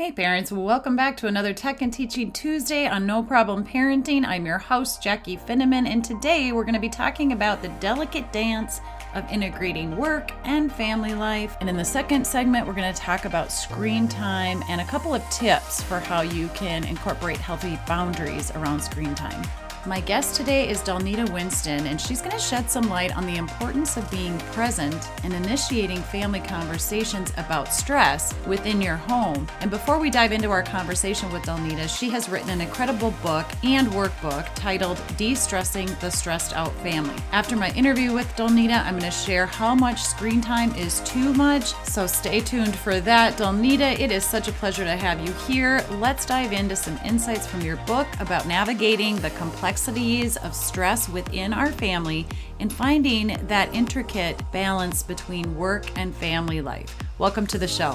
Hey, parents, welcome back to another Tech and Teaching Tuesday on No Problem Parenting. I'm your host, Jackie Finneman, and today we're going to be talking about the delicate dance of integrating work and family life. And in the second segment, we're going to talk about screen time and a couple of tips for how you can incorporate healthy boundaries around screen time. My guest today is Dollnita Winston, and she's going to shed some light on the importance of being present and initiating family conversations about stress within your home. And before we dive into our conversation with Dollnita, she has written an incredible book and workbook titled De Stressing the Stressed Out Family. After my interview with Dollnita, I'm going to share how much screen time is too much, so stay tuned for that. Dollnita, it is such a pleasure to have you here. Let's dive into some insights from your book about navigating the complex complexities of stress within our family and finding that intricate balance between work and family life. Welcome to the show.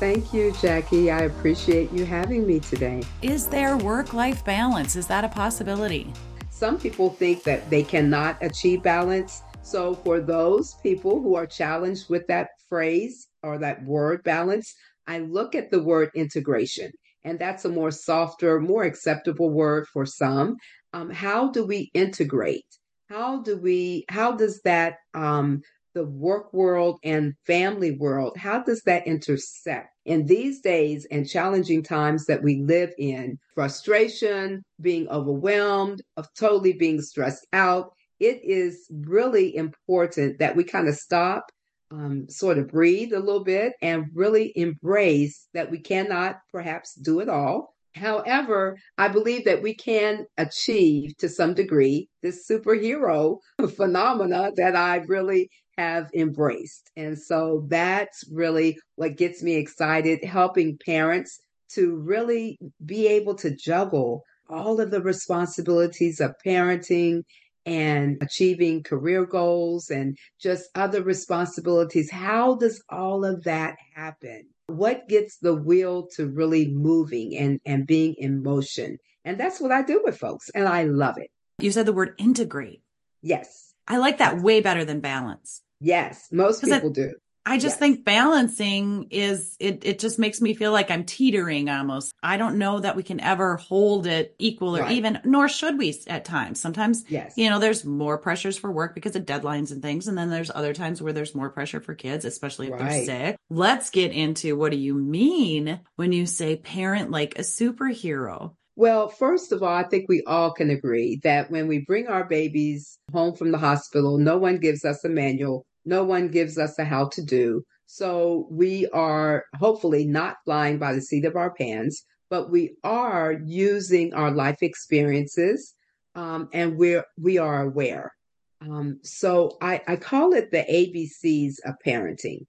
Thank you, Jackie. I appreciate you having me today. Is there work life balance? Is that a possibility? Some people think that they cannot achieve balance. So, for those people who are challenged with that phrase or that word balance, I look at the word integration. And that's a more softer, more acceptable word for some um, how do we integrate? How do we, how does that, um, the work world and family world, how does that intersect? In these days and challenging times that we live in, frustration, being overwhelmed, of totally being stressed out, it is really important that we kind of stop, um, sort of breathe a little bit, and really embrace that we cannot perhaps do it all However, I believe that we can achieve to some degree this superhero phenomena that I really have embraced. And so that's really what gets me excited, helping parents to really be able to juggle all of the responsibilities of parenting and achieving career goals and just other responsibilities. How does all of that happen? What gets the wheel to really moving and, and being in motion. And that's what I do with folks. And I love it. You said the word integrate. Yes. I like that way better than balance. Yes. Most people do. I just yes. think balancing is it it just makes me feel like I'm teetering almost. I don't know that we can ever hold it equal or right. even nor should we at times. Sometimes yes. you know there's more pressures for work because of deadlines and things and then there's other times where there's more pressure for kids especially if right. they're sick. Let's get into what do you mean when you say parent like a superhero? Well, first of all, I think we all can agree that when we bring our babies home from the hospital, no one gives us a manual no one gives us a how to do. So we are hopefully not flying by the seat of our pants, but we are using our life experiences um, and we're, we are aware. Um, so I, I call it the ABCs of parenting.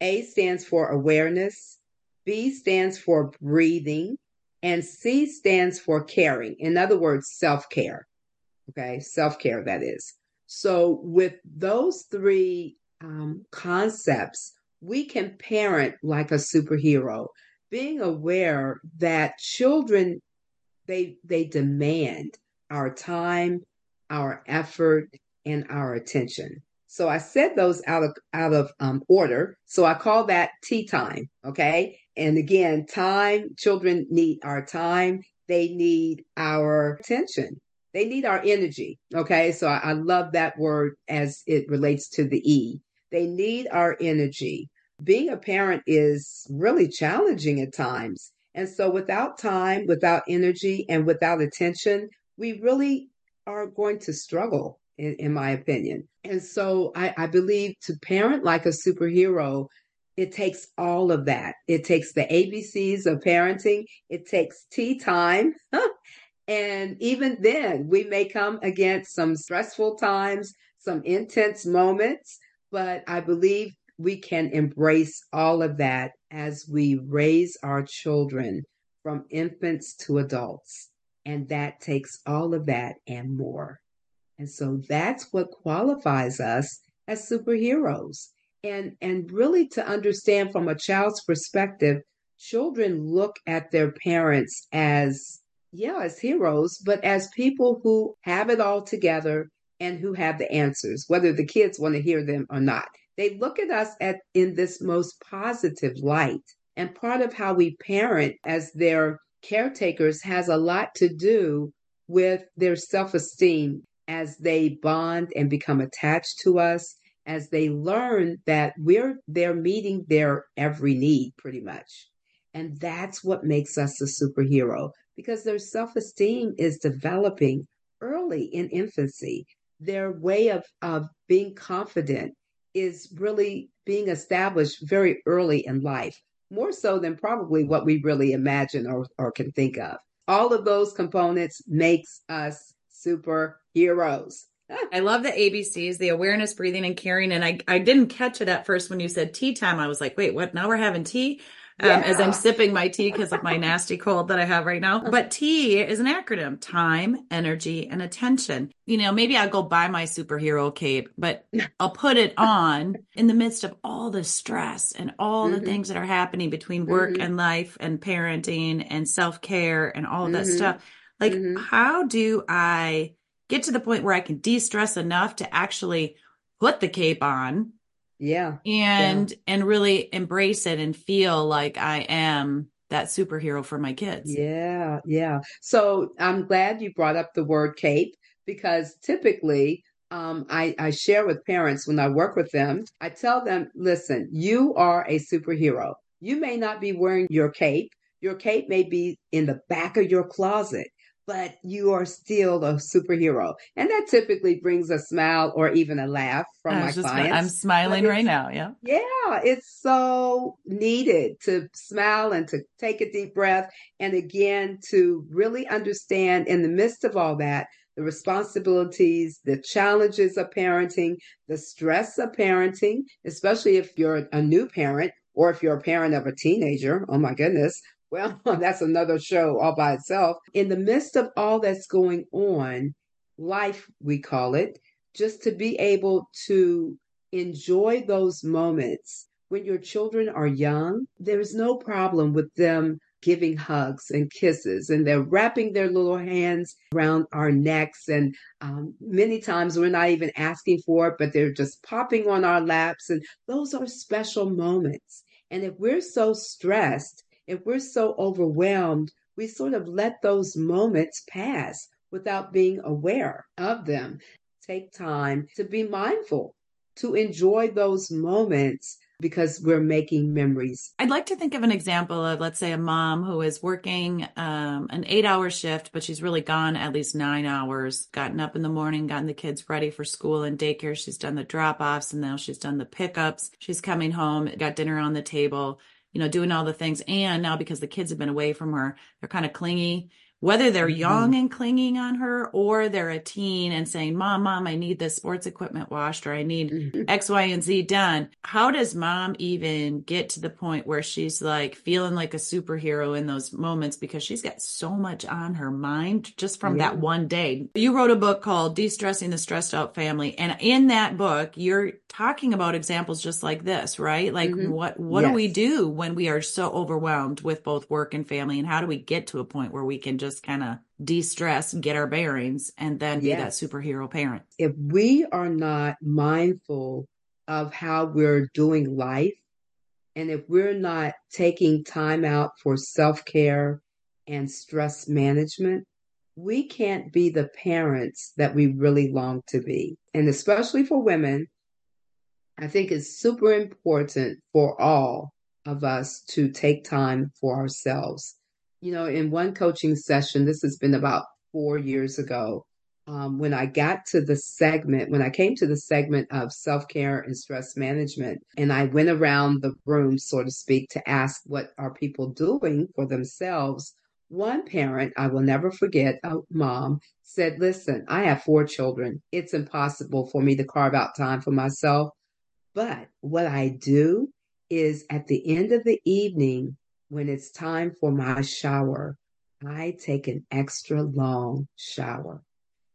A stands for awareness, B stands for breathing, and C stands for caring. In other words, self care. Okay, self care, that is. So, with those three um, concepts, we can parent like a superhero, being aware that children they they demand our time, our effort, and our attention. So I said those out of out of um, order. So I call that tea time. Okay. And again, time. Children need our time. They need our attention. They need our energy. Okay. So I, I love that word as it relates to the E. They need our energy. Being a parent is really challenging at times. And so without time, without energy, and without attention, we really are going to struggle, in, in my opinion. And so I, I believe to parent like a superhero, it takes all of that. It takes the ABCs of parenting. It takes tea time And even then, we may come against some stressful times, some intense moments, but I believe we can embrace all of that as we raise our children from infants to adults. And that takes all of that and more. And so that's what qualifies us as superheroes. And, and really to understand from a child's perspective, children look at their parents as yeah, as heroes, but as people who have it all together and who have the answers, whether the kids want to hear them or not. They look at us at in this most positive light. And part of how we parent as their caretakers has a lot to do with their self esteem as they bond and become attached to us, as they learn that we're they're meeting their every need pretty much. And that's what makes us a superhero because their self esteem is developing early in infancy. Their way of, of being confident is really being established very early in life, more so than probably what we really imagine or, or can think of. All of those components makes us superheroes. I love the ABCs, the awareness, breathing, and caring. And I, I didn't catch it at first when you said tea time. I was like, wait, what? Now we're having tea? Um, yeah. as I'm sipping my tea because of my nasty cold that I have right now. But T is an acronym time, energy, and attention. You know, maybe I'll go buy my superhero cape, but I'll put it on in the midst of all the stress and all mm-hmm. the things that are happening between work mm-hmm. and life and parenting and self care and all of that mm-hmm. stuff. Like, mm-hmm. how do I get to the point where I can de stress enough to actually put the cape on yeah. And yeah. and really embrace it and feel like I am that superhero for my kids. Yeah, yeah. So I'm glad you brought up the word cape because typically um, I, I share with parents when I work with them, I tell them, listen, you are a superhero. You may not be wearing your cape. Your cape may be in the back of your closet but you are still a superhero. And that typically brings a smile or even a laugh from my clients. I'm smiling right now. Yeah. Yeah. It's so needed to smile and to take a deep breath. And again, to really understand in the midst of all that, the responsibilities, the challenges of parenting, the stress of parenting, especially if you're a new parent or if you're a parent of a teenager. Oh my goodness well, that's another show all by itself. In the midst of all that's going on, life, we call it, just to be able to enjoy those moments when your children are young, there's no problem with them giving hugs and kisses and they're wrapping their little hands around our necks and um, many times we're not even asking for it but they're just popping on our laps and those are special moments and if we're so stressed if we're so overwhelmed, we sort of let those moments pass without being aware of them. Take time to be mindful, to enjoy those moments because we're making memories. I'd like to think of an example of, let's say, a mom who is working um, an eight hour shift, but she's really gone at least nine hours, gotten up in the morning, gotten the kids ready for school and daycare. She's done the drop offs and now she's done the pickups. She's coming home, got dinner on the table you know, doing all the things. And now because the kids have been away from her, they're kind of clingy whether they're mm-hmm. young and clinging on her or they're a teen and saying, Mom, Mom, I need this sports equipment washed or I need mm-hmm. X, Y, and Z done. How does mom even get to the point where she's like feeling like a superhero in those moments because she's got so much on her mind just from yeah. that one day? You wrote a book called De Stressing the Stressed Out Family. And in that book, you're talking about examples just like this, right? Like mm-hmm. what what yes. do we do when we are so overwhelmed with both work and family? And how do we get to a point where we can just just kind of de-stress, and get our bearings, and then be that superhero parent. If we are not mindful of how we're doing life, and if we're not taking time out for self-care and stress management, we can't be the parents that we really long to be. And especially for women, I think it's super important for all of us to take time for ourselves you know, in one coaching session, this has been about four years ago, um, when I got to the segment, when I came to the segment of self care and stress management, and I went around the room, so to speak, to ask what are people doing for themselves. One parent, I will never forget, a mom, said, Listen, I have four children. It's impossible for me to carve out time for myself. But what I do is at the end of the evening, when it's time for my shower, I take an extra long shower.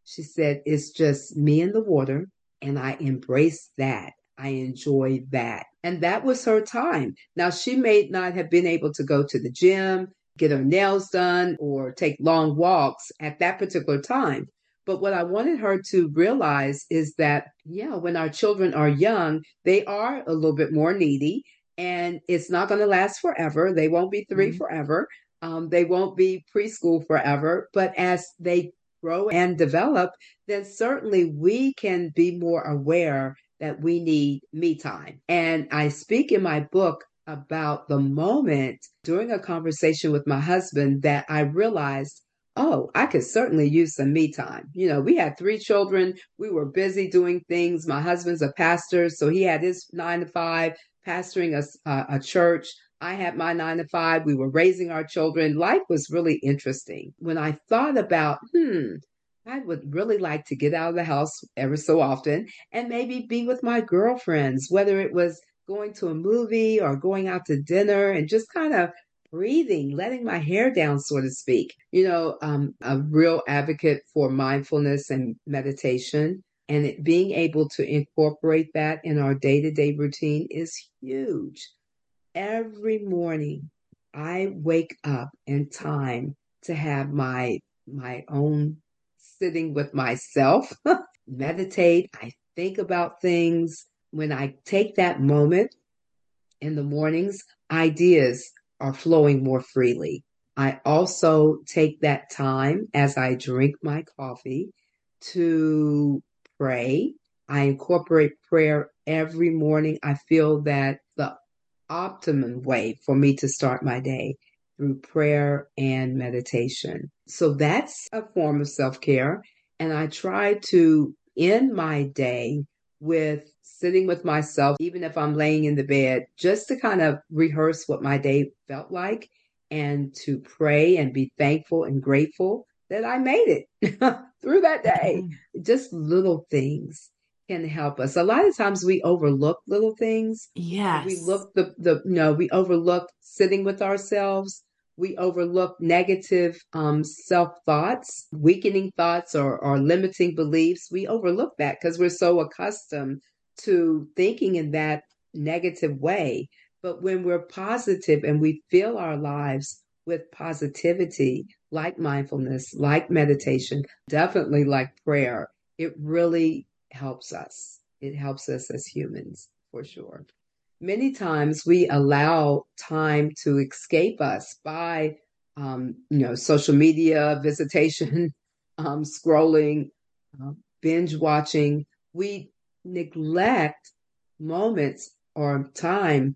She said, it's just me and the water, and I embrace that. I enjoy that. And that was her time. Now, she may not have been able to go to the gym, get her nails done, or take long walks at that particular time. But what I wanted her to realize is that, yeah, when our children are young, they are a little bit more needy and it's not going to last forever. They won't be 3 mm-hmm. forever. Um, they won't be preschool forever. But as they grow and develop, then certainly we can be more aware that we need me time. And I speak in my book about the moment during a conversation with my husband that I realized, oh, I could certainly use some me time. You know, we had three children. We were busy doing things. My husband's a pastor, so he had his nine to five pastoring a, a, a church. I had my nine to five. We were raising our children. Life was really interesting. When I thought about, hmm, I would really like to get out of the house ever so often and maybe be with my girlfriends, whether it was going to a movie or going out to dinner and just kind of breathing, letting my hair down, so to speak. You know, I'm a real advocate for mindfulness and meditation. And it, being able to incorporate that in our day to day routine is huge. Every morning, I wake up in time to have my my own sitting with myself, meditate. I think about things. When I take that moment in the mornings, ideas are flowing more freely. I also take that time as I drink my coffee to pray. I incorporate prayer every morning. I feel that the optimum way for me to start my day through prayer and meditation. So that's a form of self care. And I try to end my day with sitting with myself, even if I'm laying in the bed, just to kind of rehearse what my day felt like and to pray and be thankful and grateful that I made it through that day. Mm-hmm. Just little things can help us. A lot of times we overlook little things. Yes. We look the the you know, we overlook sitting with ourselves we overlook negative um, self thoughts, weakening thoughts, or, or limiting beliefs. We overlook that because we're so accustomed to thinking in that negative way. But when we're positive and we fill our lives with positivity, like mindfulness, like meditation, definitely like prayer, it really helps us. It helps us as humans for sure. Many times we allow time to escape us by um, you know social media visitation um, scrolling uh, binge watching. We neglect moments or time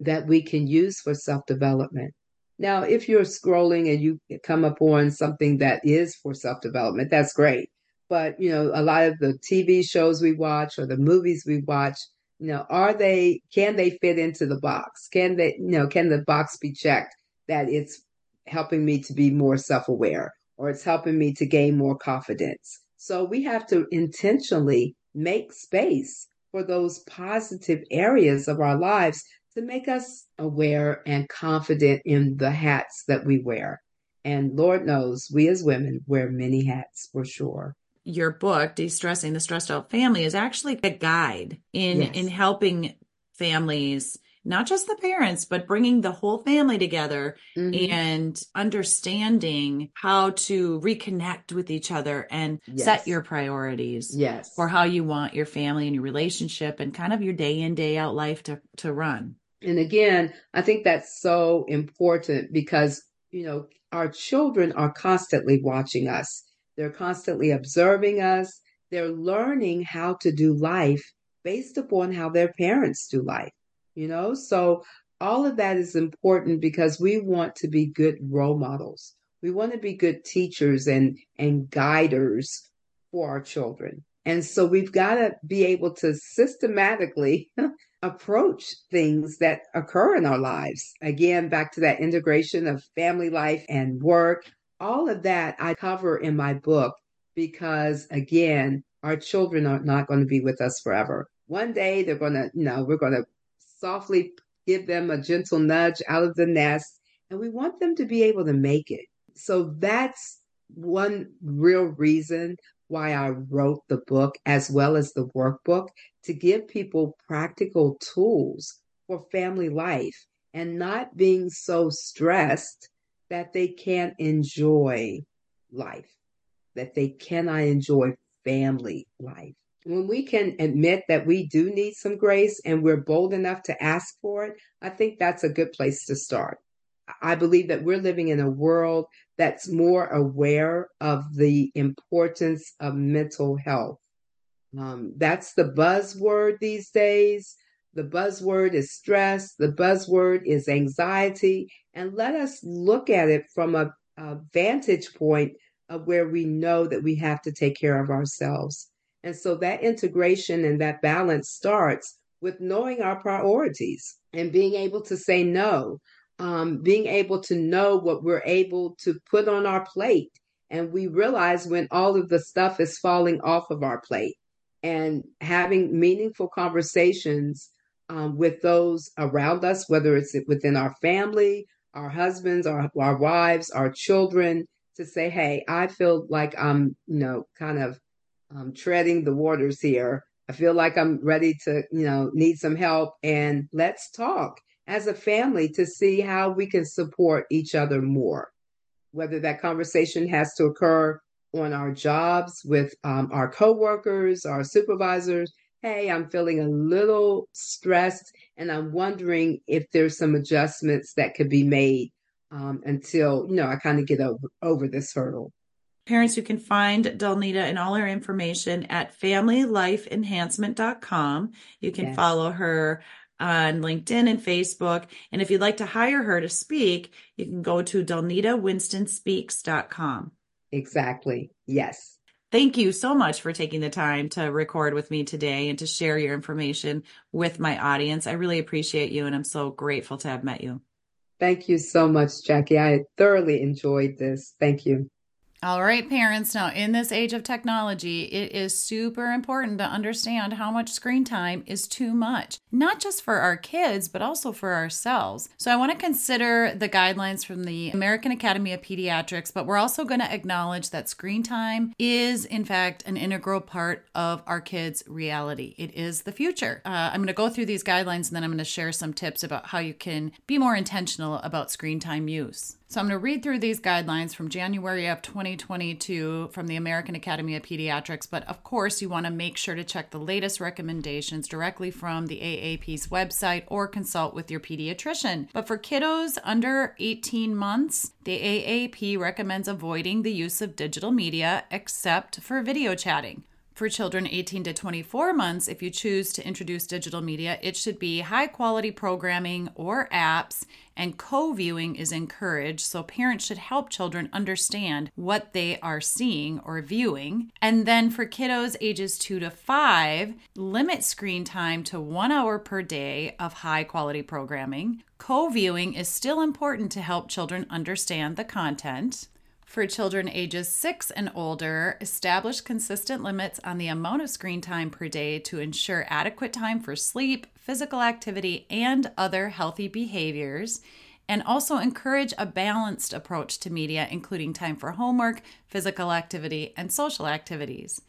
that we can use for self-development now if you're scrolling and you come upon something that is for self-development that's great but you know a lot of the tv shows we watch or the movies we watch you know, are they, can they fit into the box? Can they, you know, can the box be checked that it's helping me to be more self aware or it's helping me to gain more confidence? So we have to intentionally make space for those positive areas of our lives to make us aware and confident in the hats that we wear. And Lord knows we as women wear many hats for sure your book, De-stressing the Stressed Out Family, is actually a guide in yes. in helping families not just the parents, but bringing the whole family together mm-hmm. and understanding how to reconnect with each other and yes. set your priorities yes. for how you want your family and your relationship and kind of your day in, day out life to, to run. And again, I think that's so important because, you know, our children are constantly watching us. They're constantly observing us. They're learning how to do life based upon how their parents do life, you know? So all of that is important because we want to be good role models. We want to be good teachers and, and guiders for our children. And so we've got to be able to systematically approach things that occur in our lives. Again, back to that integration of family life and work, all of that I cover in my book because, again, our children are not going to be with us forever. One day they're going to, you know, we're going to softly give them a gentle nudge out of the nest, and we want them to be able to make it. So that's one real reason why I wrote the book as well as the workbook to give people practical tools for family life and not being so stressed that they can't enjoy life, that they cannot enjoy family life. when we can admit that we do need some grace and we're bold enough to ask for it, I think that's a good place to start. I believe that we're living in a world that's more aware of the importance of mental health. Um, that's the buzzword these days. The buzzword is stress. The buzzword is anxiety. And let us look at it from a, a vantage point of where we know that we have to take care of ourselves. And so that integration and that balance starts with knowing our priorities and being able to say no, um, being able to know what we're able to put on our plate. And we realize when all of the stuff is falling off of our plate and having meaningful conversations um, with those around us, whether it's within our family, our husbands, our, our wives, our children, to say, hey, I feel like I'm, you know, kind of um, treading the waters here. I feel like I'm ready to, you know, need some help. And let's talk as a family to see how we can support each other more. Whether that conversation has to occur on our jobs with um, our coworkers, our supervisors. Hey, I'm feeling a little stressed, and I'm wondering if there's some adjustments that could be made um, until you know I kind of get over, over this hurdle. Parents, you can find Dollnita and all her information at familylifeenhancement.com. You can yes. follow her on LinkedIn and Facebook. And if you'd like to hire her to speak, you can go to delnitawinston.speaks.com. Exactly. Yes. Thank you so much for taking the time to record with me today and to share your information with my audience. I really appreciate you and I'm so grateful to have met you. Thank you so much, Jackie. I thoroughly enjoyed this. Thank you. All right, parents. Now, in this age of technology, it is super important to understand how much screen time is too much, not just for our kids, but also for ourselves. So, I want to consider the guidelines from the American Academy of Pediatrics, but we're also going to acknowledge that screen time is, in fact, an integral part of our kids' reality. It is the future. Uh, I'm going to go through these guidelines and then I'm going to share some tips about how you can be more intentional about screen time use. So I'm going to read through these guidelines from January of 2022 from the American Academy of Pediatrics. But of course, you want to make sure to check the latest recommendations directly from the AAP's website or consult with your pediatrician. But for kiddos under 18 months, the AAP recommends avoiding the use of digital media except for video chatting. For children 18 to 24 months, if you choose to introduce digital media, it should be high quality programming or apps, and co viewing is encouraged. So parents should help children understand what they are seeing or viewing. And then for kiddos ages 2 to 5, limit screen time to one hour per day of high quality programming. Co viewing is still important to help children understand the content. For children ages 6 and older, establish consistent limits on the amount of screen time per day to ensure adequate time for sleep, physical activity, and other healthy behaviors. And also encourage a balanced approach to media, including time for homework, physical activity, and social activities.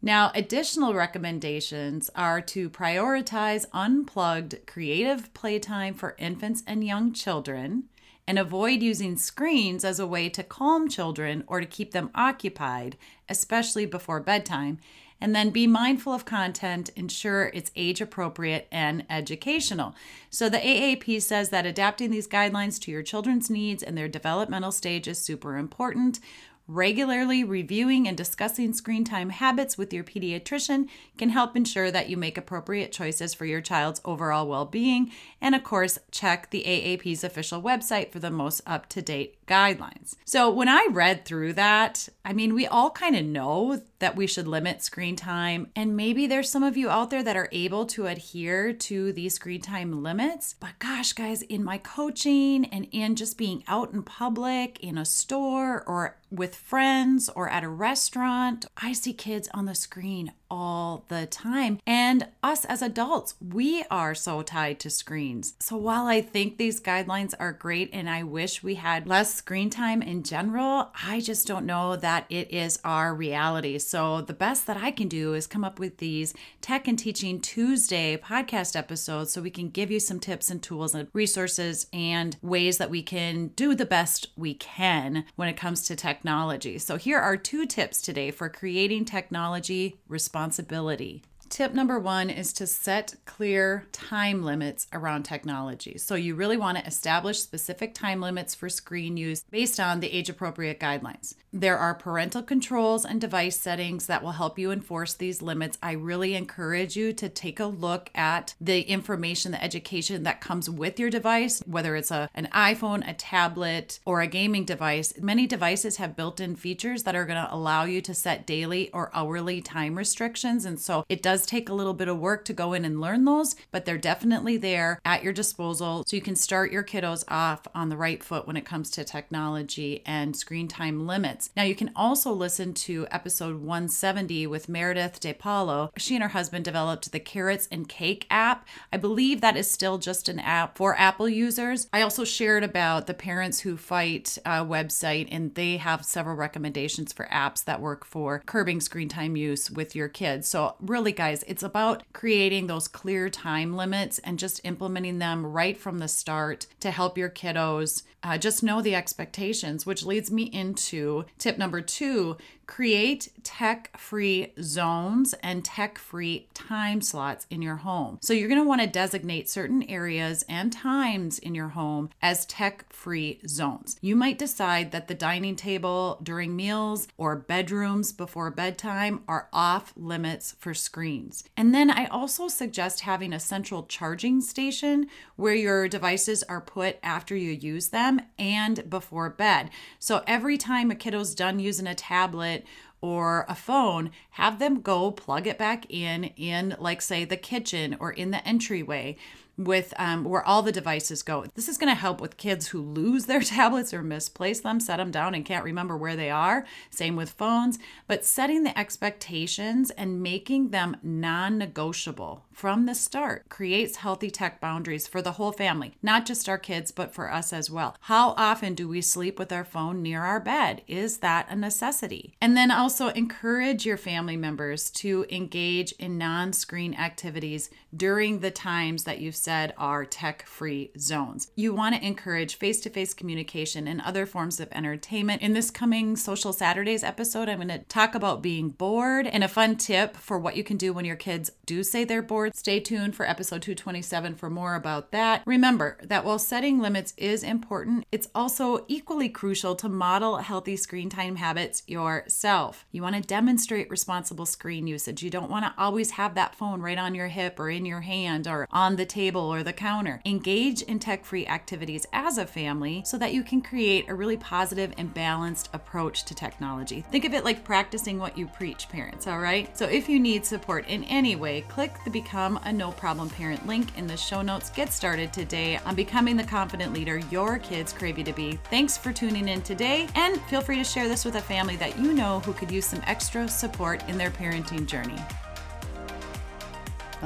Now, additional recommendations are to prioritize unplugged creative playtime for infants and young children and avoid using screens as a way to calm children or to keep them occupied, especially before bedtime. And then be mindful of content, ensure it's age appropriate and educational. So, the AAP says that adapting these guidelines to your children's needs and their developmental stage is super important. Regularly reviewing and discussing screen time habits with your pediatrician can help ensure that you make appropriate choices for your child's overall well being. And of course, check the AAP's official website for the most up to date guidelines. So when I read through that, I mean, we all kind of know that we should limit screen time. And maybe there's some of you out there that are able to adhere to these screen time limits. But gosh, guys, in my coaching and in just being out in public, in a store or with friends or at a restaurant, I see kids on the screen all the time. And us as adults, we are so tied to screens. So while I think these guidelines are great and I wish we had less screen time in general, I just don't know that it is our reality. So the best that I can do is come up with these Tech and Teaching Tuesday podcast episodes so we can give you some tips and tools and resources and ways that we can do the best we can when it comes to technology. So here are two tips today for creating technology responsibility responsibility. Tip number one is to set clear time limits around technology. So, you really want to establish specific time limits for screen use based on the age appropriate guidelines. There are parental controls and device settings that will help you enforce these limits. I really encourage you to take a look at the information, the education that comes with your device, whether it's a, an iPhone, a tablet, or a gaming device. Many devices have built in features that are going to allow you to set daily or hourly time restrictions. And so, it does take a little bit of work to go in and learn those, but they're definitely there at your disposal. So you can start your kiddos off on the right foot when it comes to technology and screen time limits. Now, you can also listen to episode 170 with Meredith DePaulo. She and her husband developed the Carrots and Cake app. I believe that is still just an app for Apple users. I also shared about the Parents Who Fight uh, website, and they have several recommendations for apps that work for curbing screen time use with your kids. So, really, guys, guys, it's about creating those clear time limits and just implementing them right from the start to help your kiddos uh, just know the expectations, which leads me into tip number two create tech free zones and tech free time slots in your home. So, you're going to want to designate certain areas and times in your home as tech free zones. You might decide that the dining table during meals or bedrooms before bedtime are off limits for screens. And then I also suggest having a central charging station where your devices are put after you use them and before bed. So every time a kiddo's done using a tablet or a phone, have them go plug it back in, in like, say, the kitchen or in the entryway with um, where all the devices go. This is going to help with kids who lose their tablets or misplace them, set them down, and can't remember where they are. Same with phones, but setting the expectations and making them non negotiable from the start creates healthy tech boundaries for the whole family, not just our kids, but for us as well. How often do we sleep with our phone near our bed? Is that a necessity? And then also encourage your family members to engage in non screen activities during the times that you've said are tech free zones. You want to encourage face to face communication and other forms of entertainment. In this coming Social Saturdays episode, I'm going to talk about being bored and a fun tip for what you can do when your kids do say they're bored Stay tuned for episode 227 for more about that. Remember that while setting limits is important, it's also equally crucial to model healthy screen time habits yourself. You want to demonstrate responsible screen usage. You don't want to always have that phone right on your hip or in your hand or on the table or the counter. Engage in tech free activities as a family so that you can create a really positive and balanced approach to technology. Think of it like practicing what you preach, parents, all right? So if you need support in any way, click the become a No Problem Parent link in the show notes. Get started today on becoming the confident leader your kids crave you to be. Thanks for tuning in today, and feel free to share this with a family that you know who could use some extra support in their parenting journey.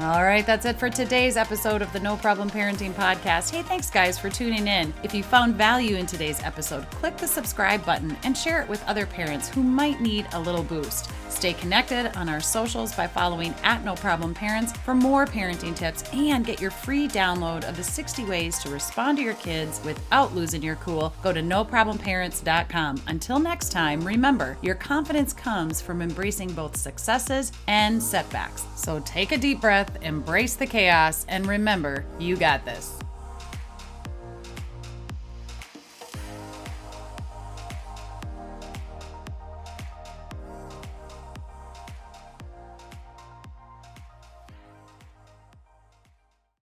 All right, that's it for today's episode of the No Problem Parenting Podcast. Hey, thanks guys for tuning in. If you found value in today's episode, click the subscribe button and share it with other parents who might need a little boost. Stay connected on our socials by following at No Problem Parents for more parenting tips and get your free download of the 60 ways to respond to your kids without losing your cool. Go to noproblemparents.com. Until next time, remember your confidence comes from embracing both successes and setbacks. So take a deep breath, embrace the chaos, and remember you got this.